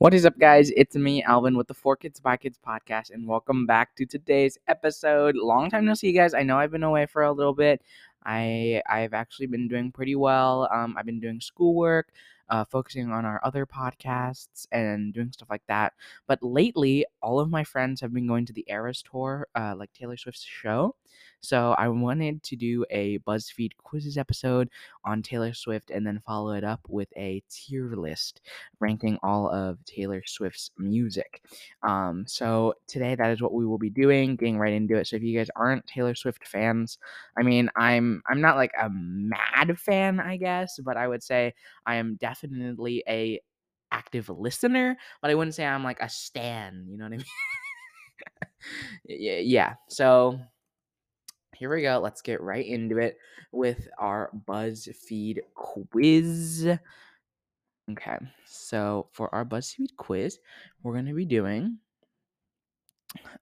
What is up, guys? It's me, Alvin, with the For Kids by Kids podcast, and welcome back to today's episode. Long time no see, you guys. I know I've been away for a little bit. I I've actually been doing pretty well. Um, I've been doing schoolwork, uh, focusing on our other podcasts and doing stuff like that. But lately, all of my friends have been going to the Eras tour, uh, like Taylor Swift's show. So I wanted to do a BuzzFeed quizzes episode on Taylor Swift and then follow it up with a tier list ranking all of Taylor Swift's music. Um, so today that is what we will be doing, getting right into it. So if you guys aren't Taylor Swift fans, I mean, I'm I'm not like a mad fan, I guess, but I would say I am definitely a active listener, but I wouldn't say I'm like a stan, you know what I mean? yeah, yeah. So here we go. Let's get right into it with our BuzzFeed quiz. Okay, so for our BuzzFeed quiz, we're going to be doing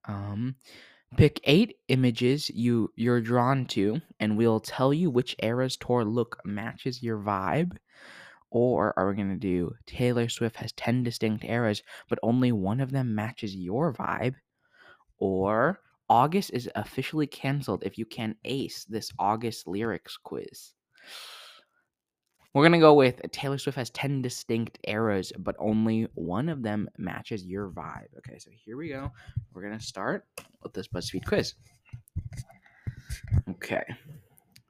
um pick 8 images you you're drawn to and we'll tell you which Eras tour look matches your vibe. Or are we going to do Taylor Swift has 10 distinct eras but only one of them matches your vibe? Or August is officially canceled if you can ace this August lyrics quiz. We're going to go with Taylor Swift has 10 distinct eras, but only one of them matches your vibe. Okay, so here we go. We're going to start with this BuzzFeed quiz. Okay.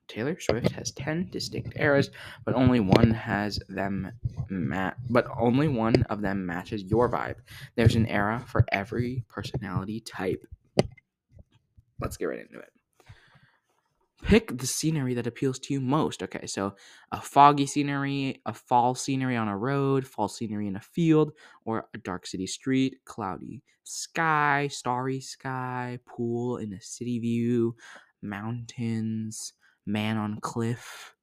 Taylor Swift has 10 distinct eras, but only one has them ma- but only one of them matches your vibe. There's an era for every personality type. Let's get right into it. Pick the scenery that appeals to you most. Okay, so a foggy scenery, a fall scenery on a road, fall scenery in a field, or a dark city street, cloudy sky, starry sky, pool in a city view, mountains, man on cliff,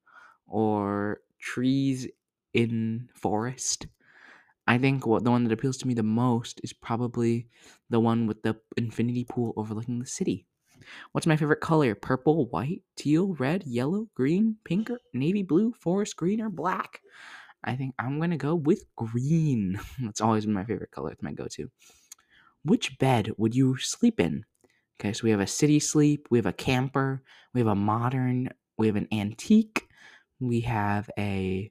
or trees in forest. I think what the one that appeals to me the most is probably the one with the infinity pool overlooking the city. What's my favorite color? Purple, white, teal, red, yellow, green, pink, or navy blue, forest green, or black? I think I'm gonna go with green. That's always been my favorite color. It's my go-to. Which bed would you sleep in? Okay, so we have a city sleep, we have a camper, we have a modern, we have an antique, we have a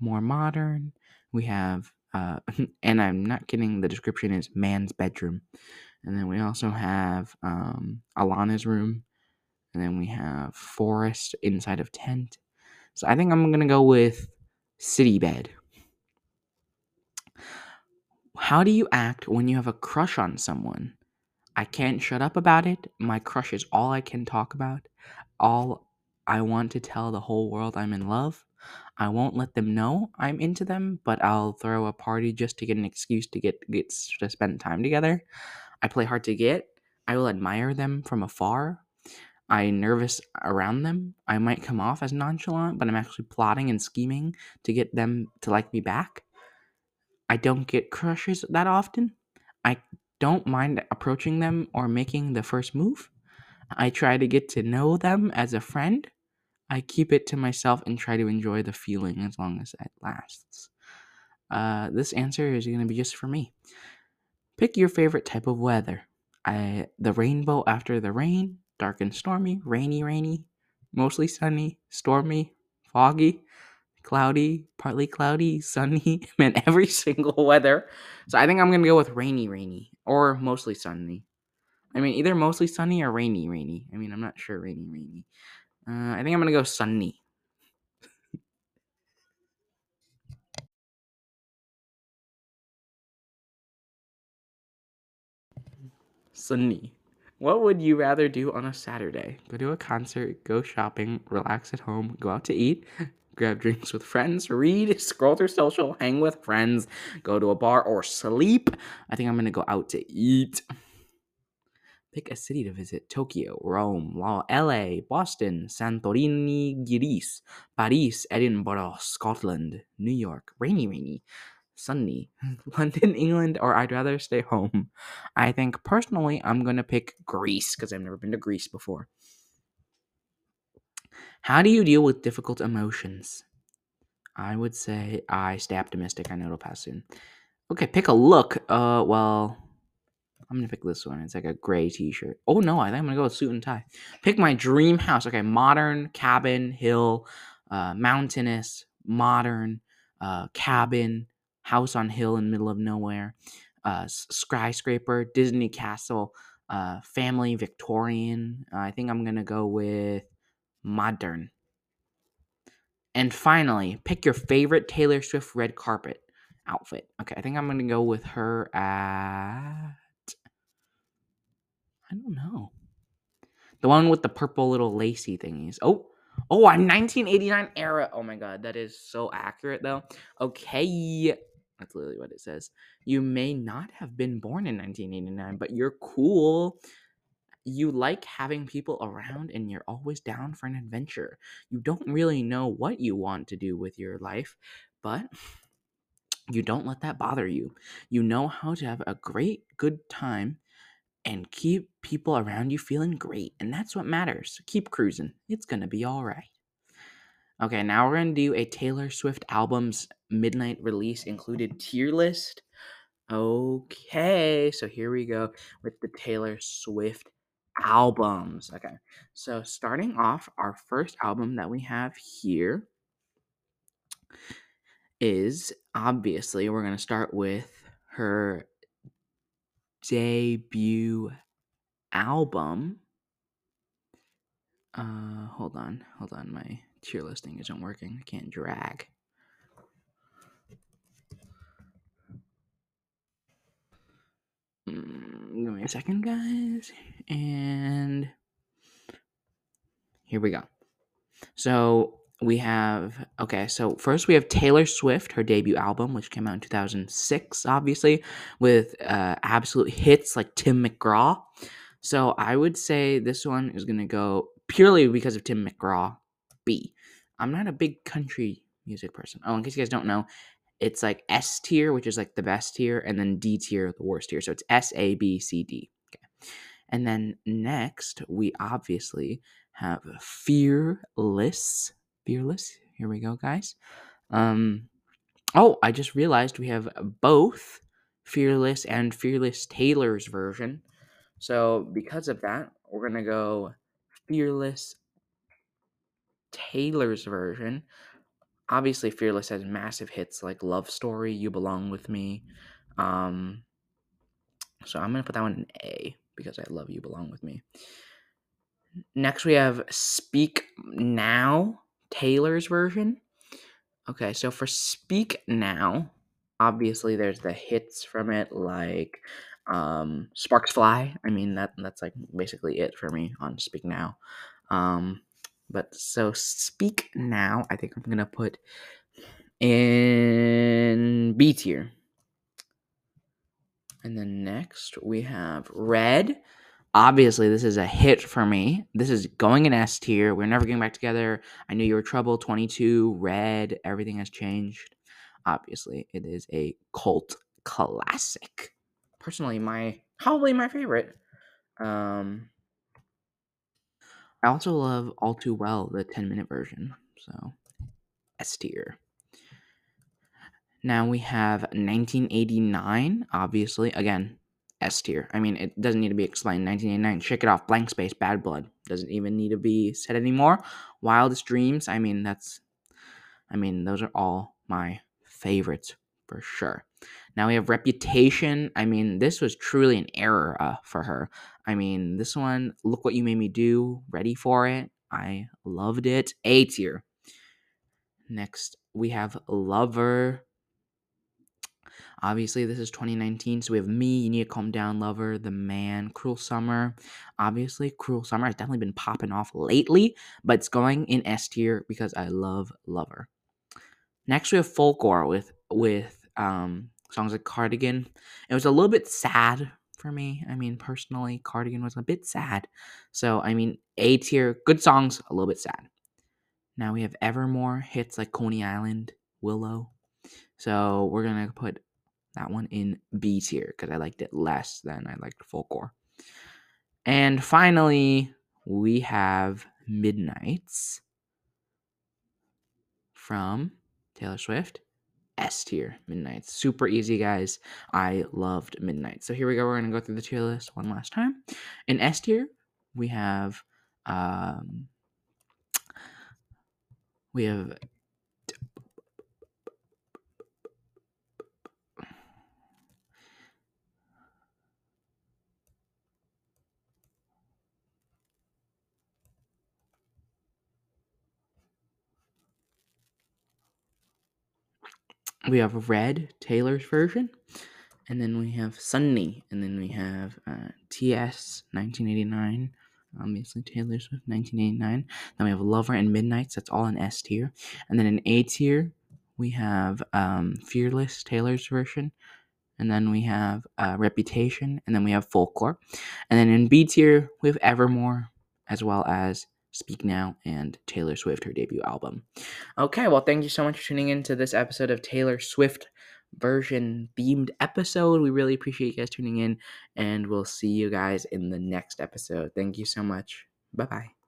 more modern, we have uh, and I'm not kidding, the description is man's bedroom. And then we also have um, Alana's room. And then we have forest inside of tent. So I think I'm going to go with city bed. How do you act when you have a crush on someone? I can't shut up about it. My crush is all I can talk about. All I want to tell the whole world I'm in love. I won't let them know I'm into them, but I'll throw a party just to get an excuse to get get to spend time together. I play hard to get. I will admire them from afar. I'm nervous around them. I might come off as nonchalant, but I'm actually plotting and scheming to get them to like me back. I don't get crushes that often. I don't mind approaching them or making the first move. I try to get to know them as a friend. I keep it to myself and try to enjoy the feeling as long as it lasts. Uh, this answer is going to be just for me. Pick your favorite type of weather. I, the rainbow after the rain, dark and stormy, rainy, rainy, mostly sunny, stormy, foggy, cloudy, partly cloudy, sunny, man, every single weather. So I think I'm gonna go with rainy, rainy, or mostly sunny. I mean, either mostly sunny or rainy, rainy. I mean, I'm not sure, rainy, rainy. Uh, I think I'm gonna go sunny. Sunny. What would you rather do on a Saturday? Go to a concert, go shopping, relax at home, go out to eat, grab drinks with friends, read, scroll through social, hang with friends, go to a bar, or sleep? I think I'm gonna go out to eat. Pick a city to visit Tokyo, Rome, LA, Boston, Santorini, Greece, Paris, Edinburgh, Scotland, New York, rainy, rainy, sunny, London, England, or I'd rather stay home. I think personally I'm to pick Greece because I've never been to Greece before. How do you deal with difficult emotions? I would say I stay optimistic. I know it'll pass soon. Okay, pick a look. Uh, well, I'm gonna pick this one. It's like a gray T-shirt. Oh no, I think I'm gonna go with suit and tie. Pick my dream house. Okay, modern cabin, hill, uh, mountainous, modern, uh, cabin, house on hill in middle of nowhere, uh, skyscraper, Disney castle, uh, family, Victorian. Uh, I think I'm gonna go with modern. And finally, pick your favorite Taylor Swift red carpet outfit. Okay, I think I'm gonna go with her at I don't know. The one with the purple little lacy thingies. Oh, oh, I'm 1989 era. Oh my god, that is so accurate though. Okay. That's literally what it says. You may not have been born in 1989, but you're cool. You like having people around and you're always down for an adventure. You don't really know what you want to do with your life, but you don't let that bother you. You know how to have a great, good time and keep people around you feeling great. And that's what matters. Keep cruising. It's going to be all right. Okay, now we're going to do a Taylor Swift album's midnight release included tier list. Okay, so here we go with the Taylor Swift albums. Okay, so starting off, our first album that we have here is obviously we're going to start with her debut album. Uh, hold on, hold on. My tier listing isn't working. I can't drag. Give me a second, guys. And here we go. So we have okay so first we have taylor swift her debut album which came out in 2006 obviously with uh, absolute hits like tim mcgraw so i would say this one is going to go purely because of tim mcgraw b i'm not a big country music person oh in case you guys don't know it's like s tier which is like the best tier and then d tier the worst tier so it's s a b c d okay and then next we obviously have fearless Fearless. Here we go, guys. Um, oh, I just realized we have both Fearless and Fearless Taylor's version. So because of that, we're gonna go Fearless Taylor's version. Obviously, Fearless has massive hits like Love Story, You Belong with Me. Um, so I'm gonna put that one in A because I love You Belong with Me. Next, we have Speak Now Taylor's version. Okay, so for Speak Now, obviously there's the hits from it like um Sparks Fly. I mean that that's like basically it for me on Speak Now. Um but so Speak Now, I think I'm to put in B tier. And then next we have Red obviously this is a hit for me. This is going in S tier. We're never getting back together. I knew you were trouble. 22, red, everything has changed. Obviously, it is a cult classic. Personally, my probably my favorite. Um I also love All Too Well, the 10 minute version. So S tier. Now we have 1989, obviously. Again, S tier. I mean, it doesn't need to be explained. 1989, Shake It Off, Blank Space, Bad Blood. Doesn't even need to be said anymore. Wildest Dreams, I mean, that's, I mean, those are all my favorites for sure. Now we have Reputation. I mean, this was truly an error uh, for her. I mean, this one, Look What You Made Me Do, Ready for It. I loved it. A tier. Next, we have Lover. Obviously, this is 2019, so we have Me, You Need to Calm Down, Lover, The Man, Cruel Summer. Obviously, Cruel Summer has definitely been popping off lately, but it's going in S tier because I love Lover. Next, we have Folklore with with um, songs like Cardigan. It was a little bit sad for me. I mean, personally, Cardigan was a bit sad. So, I mean, A tier, good songs, a little bit sad. Now we have Evermore hits like Coney Island, Willow. So we're gonna put that one in B tier because I liked it less than I liked Folklore. And finally, we have Midnights from Taylor Swift. S tier Midnight. Super easy, guys. I loved Midnight. So here we go. We're gonna go through the tier list one last time. In S tier, we have um, we have we have Red Taylor's version, and then we have Sunny, and then we have uh, TS 1989. Obviously, Taylor Swift 1989. Then we have Lover and Midnights. That's all in S tier. And then in A tier, we have um, Fearless Taylor's version. And then we have uh, Reputation. And then we have Folklore. And then in B tier, we have Evermore, as well as Speak Now and Taylor Swift, her debut album. Okay, well, thank you so much for tuning in to this episode of Taylor Swift version themed episode. We really appreciate you guys tuning in, and we'll see you guys in the next episode. Thank you so much. Bye bye.